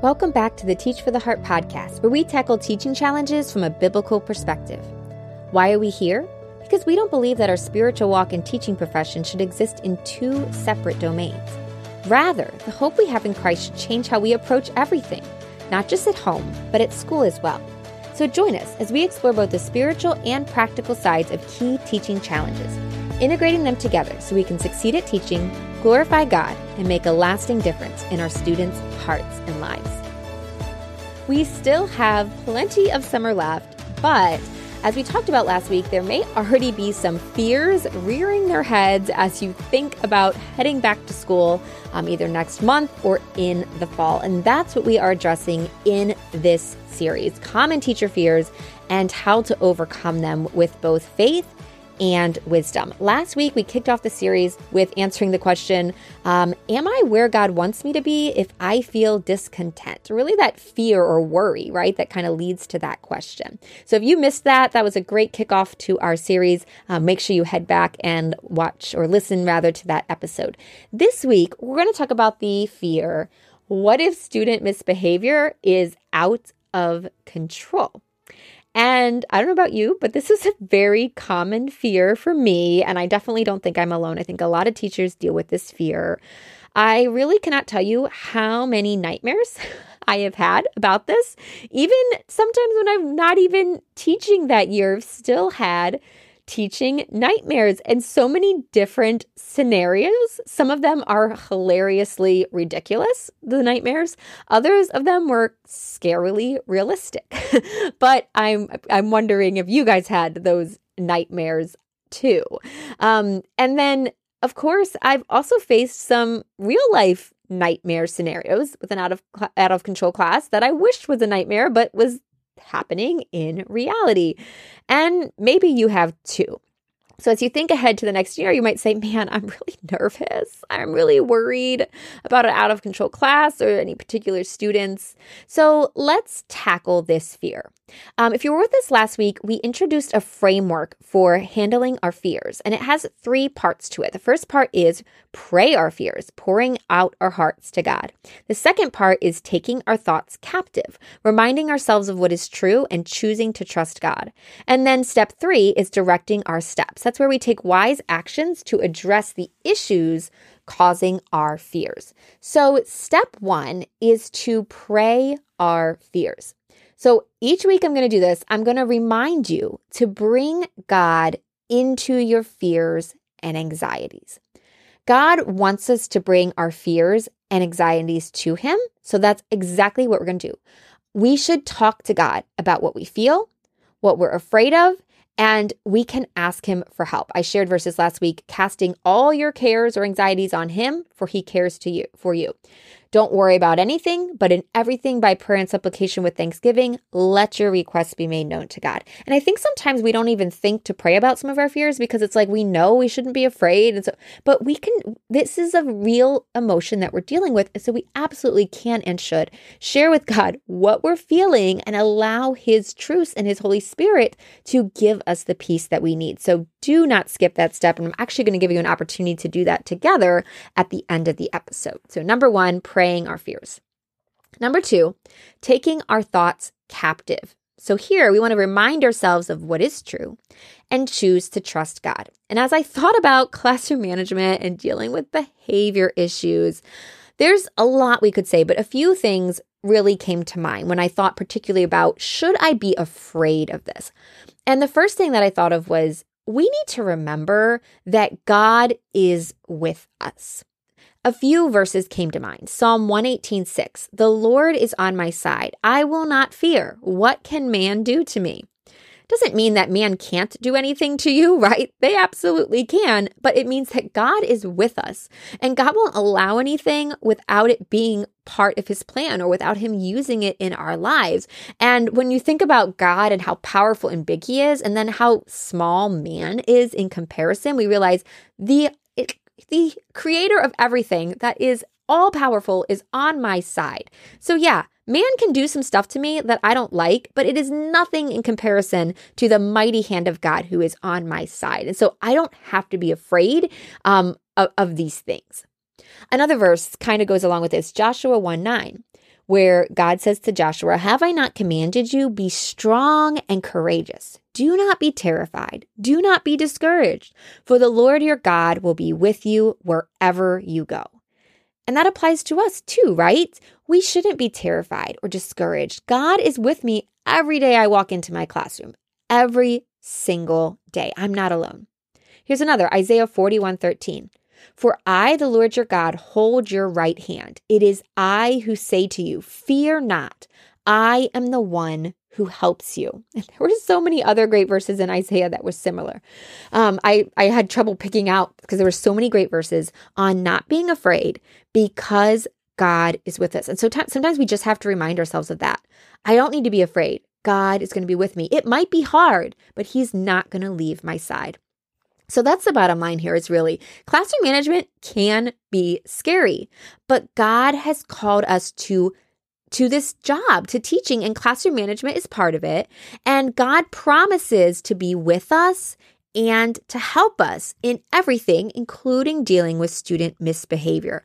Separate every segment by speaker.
Speaker 1: Welcome back to the Teach for the Heart podcast, where we tackle teaching challenges from a biblical perspective. Why are we here? Because we don't believe that our spiritual walk and teaching profession should exist in two separate domains. Rather, the hope we have in Christ should change how we approach everything, not just at home, but at school as well. So join us as we explore both the spiritual and practical sides of key teaching challenges, integrating them together so we can succeed at teaching, glorify God, and make a lasting difference in our students' hearts and lives. We still have plenty of summer left, but as we talked about last week, there may already be some fears rearing their heads as you think about heading back to school um, either next month or in the fall. And that's what we are addressing in this series common teacher fears and how to overcome them with both faith and wisdom. Last week, we kicked off the series with answering the question um, Am I where God wants me to be if I feel discontent? Really, that fear or worry, right? That kind of leads to that question. So, if you missed that, that was a great kickoff to our series. Um, make sure you head back and watch or listen rather to that episode. This week, we're going to talk about the fear what if student misbehavior is out of control? And I don't know about you, but this is a very common fear for me. And I definitely don't think I'm alone. I think a lot of teachers deal with this fear. I really cannot tell you how many nightmares I have had about this. Even sometimes when I'm not even teaching that year, I've still had teaching nightmares and so many different scenarios. Some of them are hilariously ridiculous, the nightmares. Others of them were scarily realistic. but I'm I'm wondering if you guys had those nightmares too. Um, and then of course, I've also faced some real life nightmare scenarios with an out of out of control class that I wished was a nightmare but was happening in reality. And maybe you have too. So, as you think ahead to the next year, you might say, Man, I'm really nervous. I'm really worried about an out of control class or any particular students. So, let's tackle this fear. Um, if you were with us last week, we introduced a framework for handling our fears, and it has three parts to it. The first part is pray our fears, pouring out our hearts to God. The second part is taking our thoughts captive, reminding ourselves of what is true and choosing to trust God. And then step three is directing our steps. That's where we take wise actions to address the issues causing our fears. So, step one is to pray our fears. So each week I'm going to do this. I'm going to remind you to bring God into your fears and anxieties. God wants us to bring our fears and anxieties to Him. So that's exactly what we're going to do. We should talk to God about what we feel, what we're afraid of, and we can ask him for help. I shared verses last week, casting all your cares or anxieties on him, for he cares to you for you. Don't worry about anything, but in everything by prayer and supplication with thanksgiving, let your requests be made known to God. And I think sometimes we don't even think to pray about some of our fears because it's like we know we shouldn't be afraid. And so, but we can, this is a real emotion that we're dealing with. And so we absolutely can and should share with God what we're feeling and allow His truths and His Holy Spirit to give us the peace that we need. So do not skip that step. And I'm actually going to give you an opportunity to do that together at the end of the episode. So, number one, praying our fears. Number two, taking our thoughts captive. So, here we want to remind ourselves of what is true and choose to trust God. And as I thought about classroom management and dealing with behavior issues, there's a lot we could say, but a few things really came to mind when I thought particularly about should I be afraid of this? And the first thing that I thought of was we need to remember that God is with us. A few verses came to mind. Psalm 118:6. The Lord is on my side. I will not fear. What can man do to me? Doesn't mean that man can't do anything to you, right? They absolutely can, but it means that God is with us and God won't allow anything without it being part of his plan or without him using it in our lives. And when you think about God and how powerful and big he is, and then how small man is in comparison, we realize the the creator of everything that is all powerful is on my side. So yeah, Man can do some stuff to me that I don't like, but it is nothing in comparison to the mighty hand of God who is on my side. And so I don't have to be afraid um, of, of these things. Another verse kind of goes along with this Joshua 1 9. where God says to Joshua, Have I not commanded you? Be strong and courageous. Do not be terrified. Do not be discouraged, for the Lord your God will be with you wherever you go. And that applies to us too, right? We shouldn't be terrified or discouraged. God is with me every day I walk into my classroom, every single day. I'm not alone. Here's another Isaiah 41 13. For I, the Lord your God, hold your right hand. It is I who say to you, Fear not. I am the one who helps you. And there were so many other great verses in Isaiah that were similar. Um, I, I had trouble picking out because there were so many great verses on not being afraid because God is with us. And so t- sometimes we just have to remind ourselves of that. I don't need to be afraid. God is going to be with me. It might be hard, but He's not going to leave my side. So that's the bottom line here is really classroom management can be scary, but God has called us to to this job, to teaching and classroom management is part of it, and God promises to be with us and to help us in everything including dealing with student misbehavior.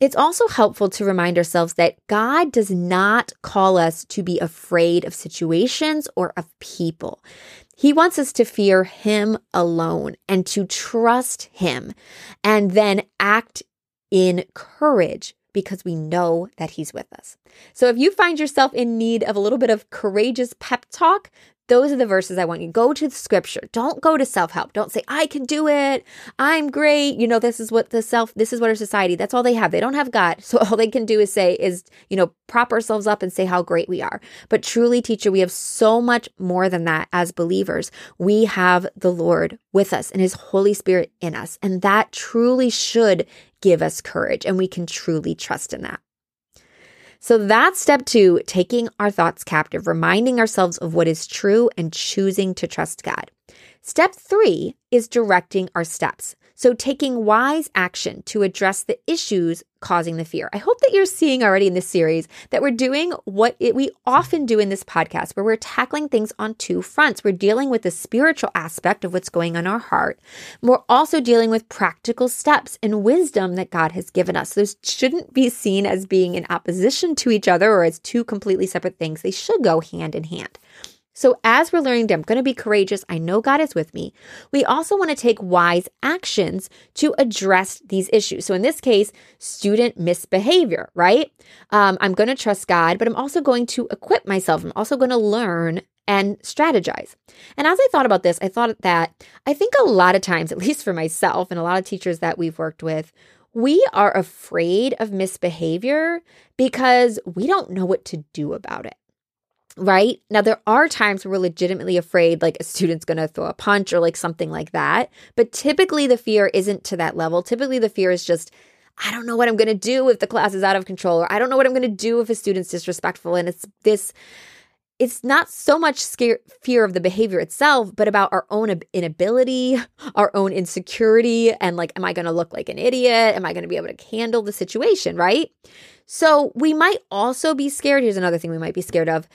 Speaker 1: It's also helpful to remind ourselves that God does not call us to be afraid of situations or of people. He wants us to fear Him alone and to trust Him and then act in courage because we know that He's with us. So if you find yourself in need of a little bit of courageous pep talk, those are the verses I want you. Go to the scripture. Don't go to self help. Don't say, I can do it. I'm great. You know, this is what the self, this is what our society, that's all they have. They don't have God. So all they can do is say, is, you know, prop ourselves up and say how great we are. But truly, teacher, we have so much more than that as believers. We have the Lord with us and his Holy Spirit in us. And that truly should give us courage. And we can truly trust in that. So that's step two taking our thoughts captive, reminding ourselves of what is true and choosing to trust God. Step three is directing our steps. So, taking wise action to address the issues causing the fear. I hope that you're seeing already in this series that we're doing what it, we often do in this podcast, where we're tackling things on two fronts. We're dealing with the spiritual aspect of what's going on in our heart. We're also dealing with practical steps and wisdom that God has given us. Those shouldn't be seen as being in opposition to each other or as two completely separate things. They should go hand in hand. So, as we're learning I'm going to be courageous, I know God is with me, we also want to take wise actions to address these issues. So, in this case, student misbehavior, right? Um, I'm going to trust God, but I'm also going to equip myself. I'm also going to learn and strategize. And as I thought about this, I thought that I think a lot of times, at least for myself and a lot of teachers that we've worked with, we are afraid of misbehavior because we don't know what to do about it right? Now, there are times where we're legitimately afraid, like a student's going to throw a punch or like something like that. But typically, the fear isn't to that level. Typically, the fear is just, I don't know what I'm going to do if the class is out of control, or I don't know what I'm going to do if a student's disrespectful. And it's this, it's not so much scare, fear of the behavior itself, but about our own inability, our own insecurity, and like, am I to look like an idiot? Am I to be able to handle the situation, right? So we might also be scared. Here's another thing we might be scared of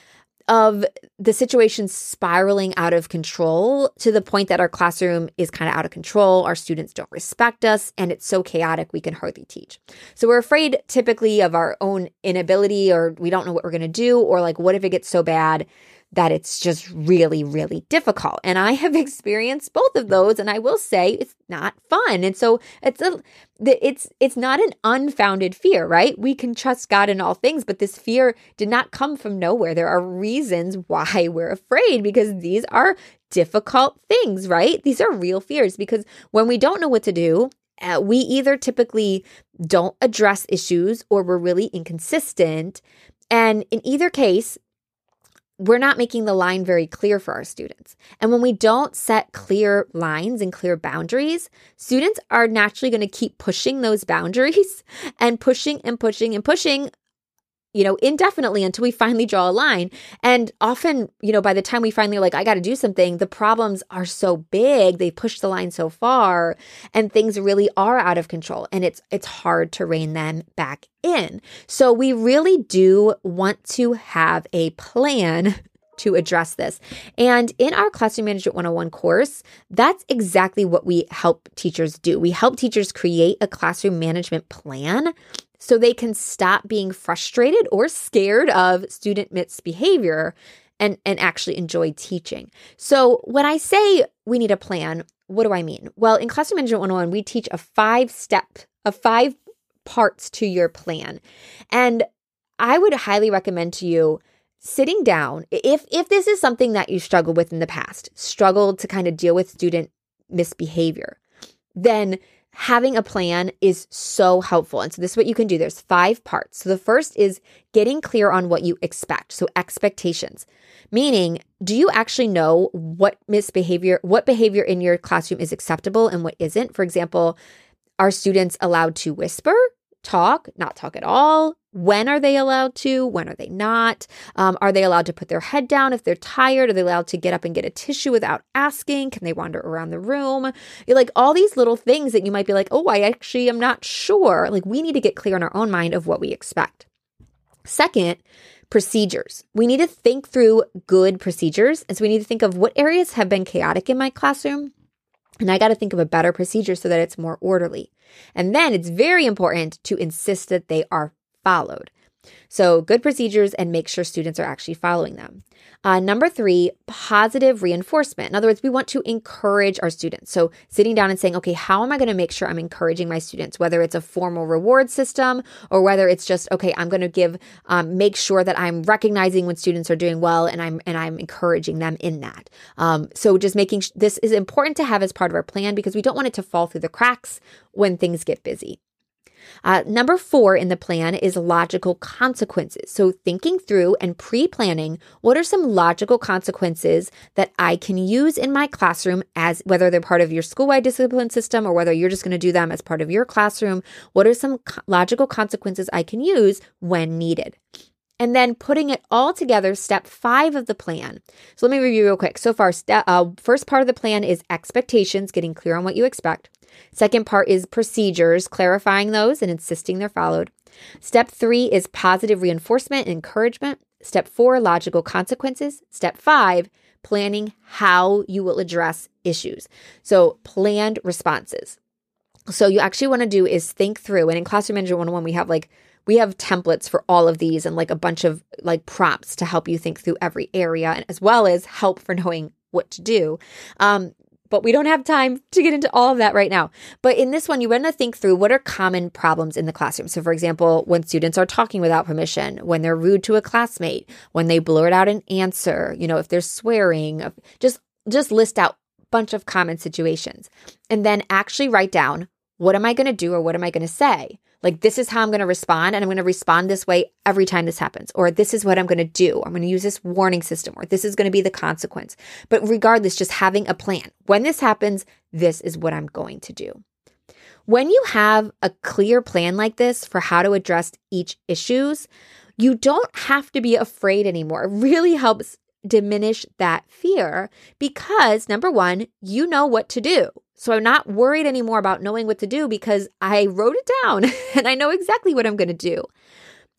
Speaker 1: of the situation spiraling out of control to the point that our classroom is kind of out of control. Our students don't respect us, and it's so chaotic we can hardly teach. So we're afraid typically of our own inability, or we don't know what we're going to do, or like, what if it gets so bad that it's just really, really difficult. And I have experienced both of those, and I will say it's not fun. And so it's a it's it's not an unfounded fear, right? We can trust God in all things, but this fear did not come from nowhere. There are reasons why we're afraid because these are difficult things, right? These are real fears because when we don't know what to do, uh, we either typically don't address issues or we're really inconsistent. And in either case, we're not making the line very clear for our students. And when we don't set clear lines and clear boundaries, students are naturally going to keep pushing those boundaries and pushing and pushing and pushing you know, indefinitely until we finally draw a line. And often, you know, by the time we finally like, I got to do something, the problems are so big, they push the line so far, and things really are out of control. And it's it's hard to rein them back in. So we really do want to have a plan to address this. And in our Classroom Management 101 course, that's exactly what we help teachers do. We help teachers create a classroom management plan so they can stop being frustrated or scared of student misbehavior and, and actually enjoy teaching. So when I say we need a plan, what do I mean? Well, in Classroom Management 101, we teach a five step, a five parts to your plan. And I would highly recommend to you sitting down if if this is something that you struggled with in the past, struggled to kind of deal with student misbehavior, then having a plan is so helpful. And so this is what you can do. There's five parts. So the first is getting clear on what you expect. So expectations. Meaning, do you actually know what misbehavior, what behavior in your classroom is acceptable and what isn't? For example, are students allowed to whisper? talk, not talk at all? When are they allowed to? When are they not? Um, are they allowed to put their head down if they're tired? Are they allowed to get up and get a tissue without asking? Can they wander around the room? You're like all these little things that you might be like, oh, I actually am not sure. Like we need to get clear in our own mind of what we expect. Second, procedures. We need to think through good procedures. And so we need to think of what areas have been chaotic in my classroom and I got to think of a better procedure so that it's more orderly. And then it's very important to insist that they are followed. So, good procedures and make sure students are actually following them. Uh, number three, positive reinforcement. In other words, we want to encourage our students. So, sitting down and saying, okay, how am I going to make sure I'm encouraging my students, whether it's a formal reward system or whether it's just, okay, I'm going to give, um, make sure that I'm recognizing when students are doing well and I'm, and I'm encouraging them in that. Um, so, just making sh- this is important to have as part of our plan because we don't want it to fall through the cracks when things get busy. Uh, number four in the plan is logical consequences. So, thinking through and pre planning what are some logical consequences that I can use in my classroom as whether they're part of your school wide discipline system or whether you're just going to do them as part of your classroom. What are some co- logical consequences I can use when needed? and then putting it all together, step five of the plan. So let me review real quick. So far, step, uh, first part of the plan is expectations, getting clear on what you expect. Second part is procedures, clarifying those and insisting they're followed. Step three is positive reinforcement and encouragement. Step four, logical consequences. Step five, planning how you will address issues. So, planned responses. So, you actually want to do is think through, and in Classroom Manager 101, we have like we have templates for all of these and like a bunch of like prompts to help you think through every area and as well as help for knowing what to do. Um, but we don't have time to get into all of that right now. But in this one, you want to think through what are common problems in the classroom. So, for example, when students are talking without permission, when they're rude to a classmate, when they blurt out an answer, you know, if they're swearing, just just list out a bunch of common situations, and then actually write down what am I going to do or what am I going to say. Like, this is how I'm going to respond, and I'm going to respond this way every time this happens. Or this is what I'm going to do. I'm going to use this warning system, or this is going to be the consequence. But regardless, just having a plan. When this happens, this is what I'm going to do. When you have a clear plan like this for how to address each issues, you don't have to be afraid anymore. It really helps diminish that fear because number one, you know what to do. So I'm not worried anymore about knowing what to do because I wrote it down and I know exactly what I'm going to do.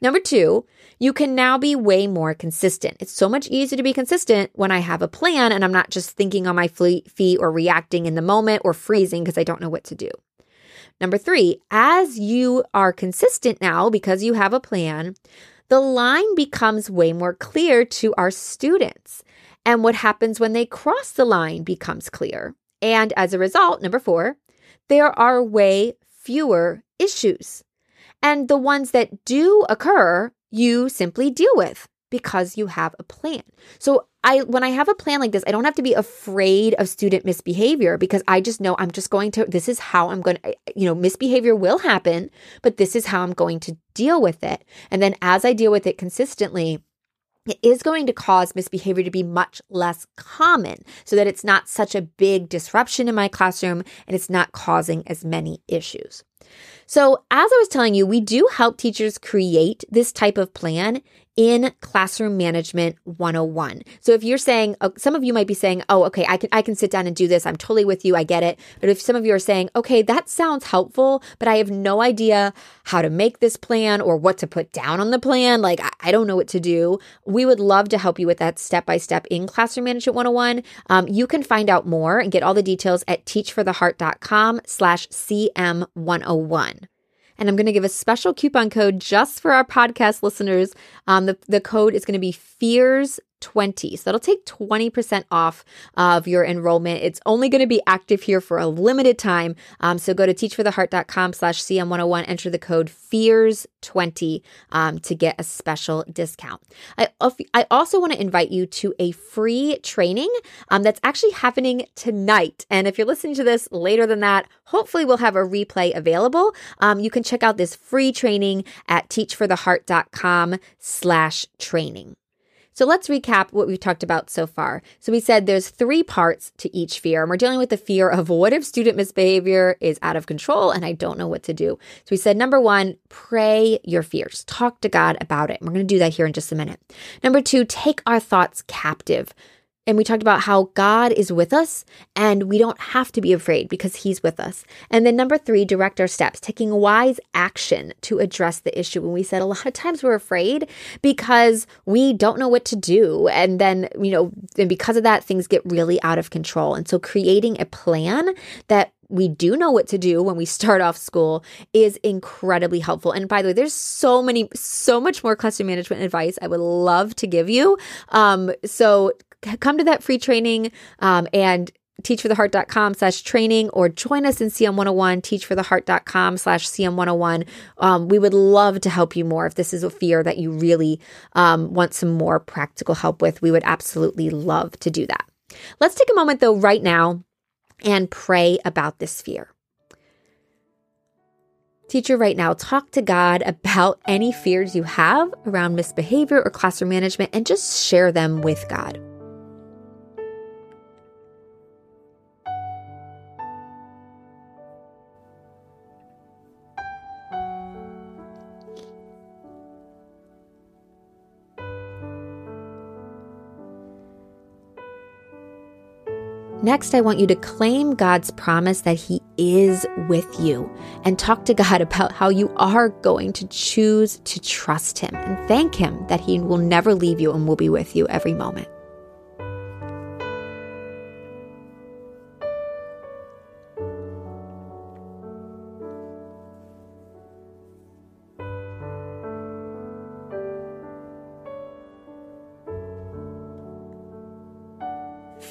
Speaker 1: Number two, you can now be way more consistent. It's so much easier to be consistent when I have a plan and I'm not just thinking on my feet or reacting in the moment or freezing because I don't know what to do. Number three, as you are consistent now because you have a plan, the line becomes way more clear to our students. And what happens when they cross the line becomes clear. And as a result, number four, there are way fewer issues. And the ones that do occur, you simply deal with because you have a plan. So I when I have a plan like this, I don't have to be afraid of student misbehavior because I just know I'm just going to this is how I'm going to you know, misbehavior will happen, but this is how I'm going to deal with it. And then as I deal with it consistently, it is going to cause misbehavior to be much less common so that it's not such a big disruption in my classroom and it's not causing as many issues. So, as I was telling you, we do help teachers create this type of plan in classroom management 101. So if you're saying uh, some of you might be saying, "Oh, okay, I can I can sit down and do this. I'm totally with you. I get it." But if some of you are saying, "Okay, that sounds helpful, but I have no idea how to make this plan or what to put down on the plan, like I, don't know what to do." We would love to help you with that step by step in Classroom Management 101. Um, you can find out more and get all the details at teach4theheart.com/cm101. And I'm going to give a special coupon code just for our podcast listeners. Um, the, the code is going to be FEARS 20. So that'll take 20% off of your enrollment. It's only going to be active here for a limited time. Um, so go to teach4theheart.com slash CM101, enter the code FEARS20 um, to get a special discount. I, I also want to invite you to a free training um, that's actually happening tonight. And if you're listening to this later than that, hopefully we'll have a replay available. Um, you can check out this free training at teach4theheart.com slash training. So let's recap what we've talked about so far. So we said there's three parts to each fear, and we're dealing with the fear of what if student misbehavior is out of control and I don't know what to do. So we said number one, pray your fears. Talk to God about it. And we're going to do that here in just a minute. Number two, take our thoughts captive. And we talked about how God is with us and we don't have to be afraid because He's with us. And then number three, direct our steps, taking wise action to address the issue. And we said a lot of times we're afraid because we don't know what to do. And then, you know, and because of that, things get really out of control. And so creating a plan that we do know what to do when we start off school is incredibly helpful. And by the way, there's so many, so much more classroom management advice I would love to give you. Um, so come to that free training um, and teach4theheart.com slash training or join us in CM101, teach4theheart.com slash CM101. Um, we would love to help you more. If this is a fear that you really um, want some more practical help with, we would absolutely love to do that. Let's take a moment though right now and pray about this fear. Teacher, right now, talk to God about any fears you have around misbehavior or classroom management and just share them with God. Next, I want you to claim God's promise that He is with you and talk to God about how you are going to choose to trust Him and thank Him that He will never leave you and will be with you every moment.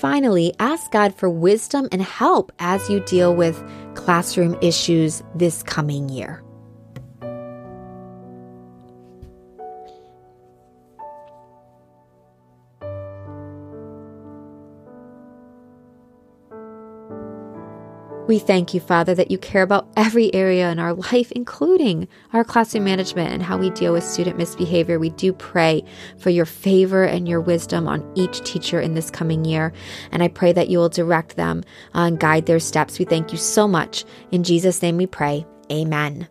Speaker 1: Finally, ask God for wisdom and help as you deal with classroom issues this coming year. We thank you, Father, that you care about every area in our life, including our classroom management and how we deal with student misbehavior. We do pray for your favor and your wisdom on each teacher in this coming year. And I pray that you will direct them uh, and guide their steps. We thank you so much. In Jesus' name we pray. Amen.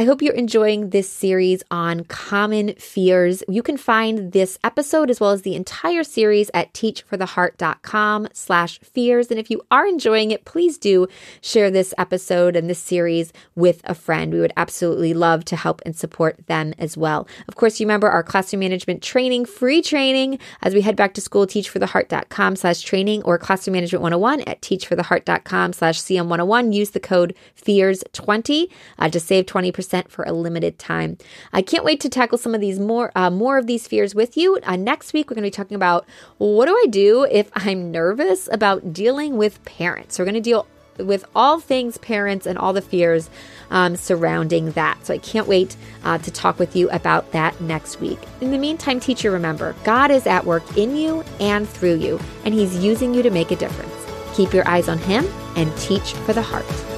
Speaker 1: I hope you're enjoying this series on common fears. You can find this episode as well as the entire series at teach4theheart.com slash fears. And if you are enjoying it, please do share this episode and this series with a friend. We would absolutely love to help and support them as well. Of course, you remember our classroom management training, free training as we head back to school, teach4theheart.com slash training or classroom management 101 at teach4theheart.com slash CM101. Use the code FEARS20 uh, to save 20% for a limited time. I can't wait to tackle some of these more uh, more of these fears with you. Uh, next week we're going to be talking about what do I do if I'm nervous about dealing with parents. So we're going to deal with all things parents and all the fears um, surrounding that. So I can't wait uh, to talk with you about that next week. In the meantime, teacher, remember God is at work in you and through you, and He's using you to make a difference. Keep your eyes on Him and teach for the heart.